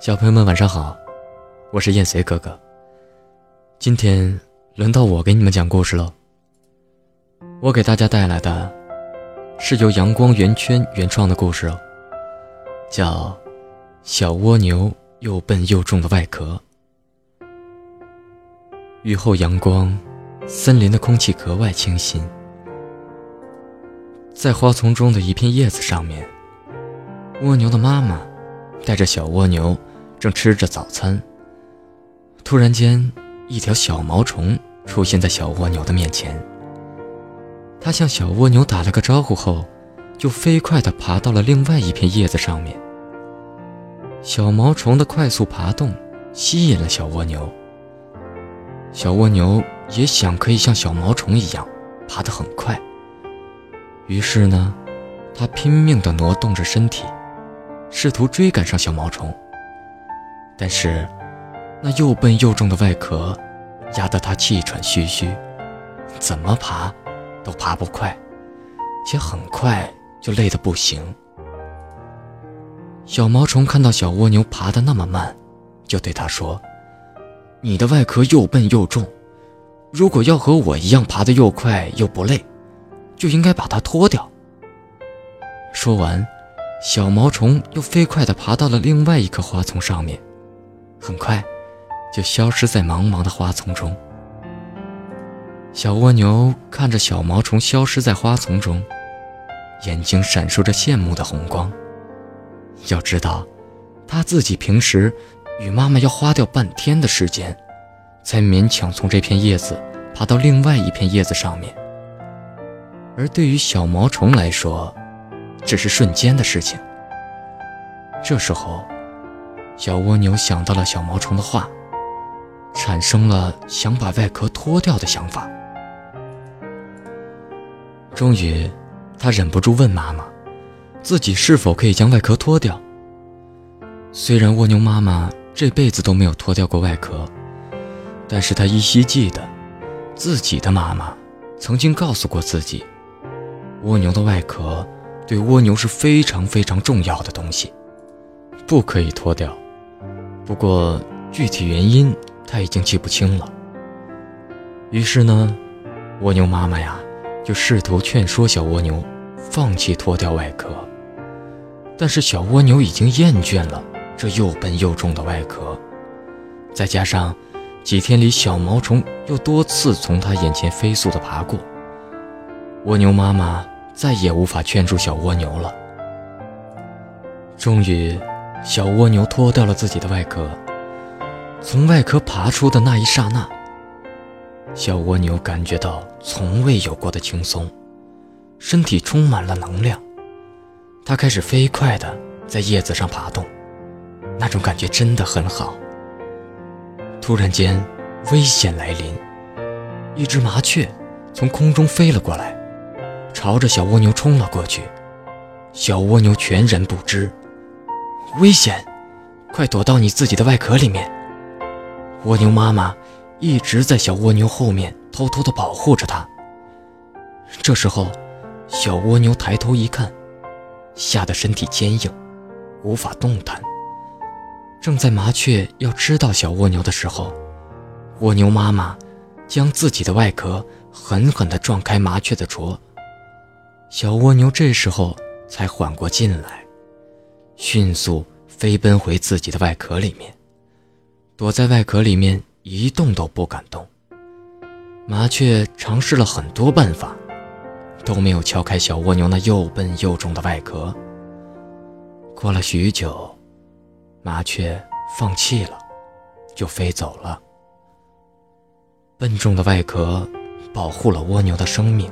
小朋友们晚上好，我是燕随哥哥。今天轮到我给你们讲故事喽。我给大家带来的是由阳光圆圈原创的故事哦，叫《小蜗牛又笨又重的外壳》。雨后阳光，森林的空气格外清新。在花丛中的一片叶子上面，蜗牛的妈妈带着小蜗牛。正吃着早餐，突然间，一条小毛虫出现在小蜗牛的面前。它向小蜗牛打了个招呼后，就飞快地爬到了另外一片叶子上面。小毛虫的快速爬动吸引了小蜗牛。小蜗牛也想可以像小毛虫一样爬得很快，于是呢，它拼命地挪动着身体，试图追赶上小毛虫。但是，那又笨又重的外壳压得他气喘吁吁，怎么爬都爬不快，且很快就累得不行。小毛虫看到小蜗牛爬得那么慢，就对他说：“你的外壳又笨又重，如果要和我一样爬得又快又不累，就应该把它脱掉。”说完，小毛虫又飞快地爬到了另外一棵花丛上面。很快，就消失在茫茫的花丛中。小蜗牛看着小毛虫消失在花丛中，眼睛闪烁着羡慕的红光。要知道，它自己平时与妈妈要花掉半天的时间，才勉强从这片叶子爬到另外一片叶子上面。而对于小毛虫来说，只是瞬间的事情。这时候。小蜗牛想到了小毛虫的话，产生了想把外壳脱掉的想法。终于，他忍不住问妈妈：“自己是否可以将外壳脱掉？”虽然蜗牛妈妈这辈子都没有脱掉过外壳，但是她依稀记得，自己的妈妈曾经告诉过自己，蜗牛的外壳对蜗牛是非常非常重要的东西，不可以脱掉。不过具体原因他已经记不清了。于是呢，蜗牛妈妈呀就试图劝说小蜗牛放弃脱掉外壳。但是小蜗牛已经厌倦了这又笨又重的外壳，再加上几天里小毛虫又多次从它眼前飞速地爬过，蜗牛妈妈再也无法劝住小蜗牛了。终于。小蜗牛脱掉了自己的外壳，从外壳爬出的那一刹那，小蜗牛感觉到从未有过的轻松，身体充满了能量。它开始飞快地在叶子上爬动，那种感觉真的很好。突然间，危险来临，一只麻雀从空中飞了过来，朝着小蜗牛冲了过去。小蜗牛全然不知。危险！快躲到你自己的外壳里面。蜗牛妈妈一直在小蜗牛后面偷偷地保护着它。这时候，小蜗牛抬头一看，吓得身体坚硬，无法动弹。正在麻雀要吃到小蜗牛的时候，蜗牛妈妈将自己的外壳狠狠地撞开麻雀的啄。小蜗牛这时候才缓过劲来。迅速飞奔回自己的外壳里面，躲在外壳里面一动都不敢动。麻雀尝试了很多办法，都没有敲开小蜗牛那又笨又重的外壳。过了许久，麻雀放弃了，就飞走了。笨重的外壳保护了蜗牛的生命，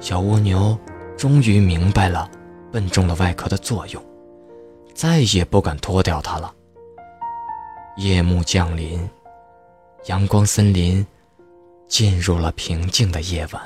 小蜗牛终于明白了笨重的外壳的作用。再也不敢脱掉它了。夜幕降临，阳光森林进入了平静的夜晚。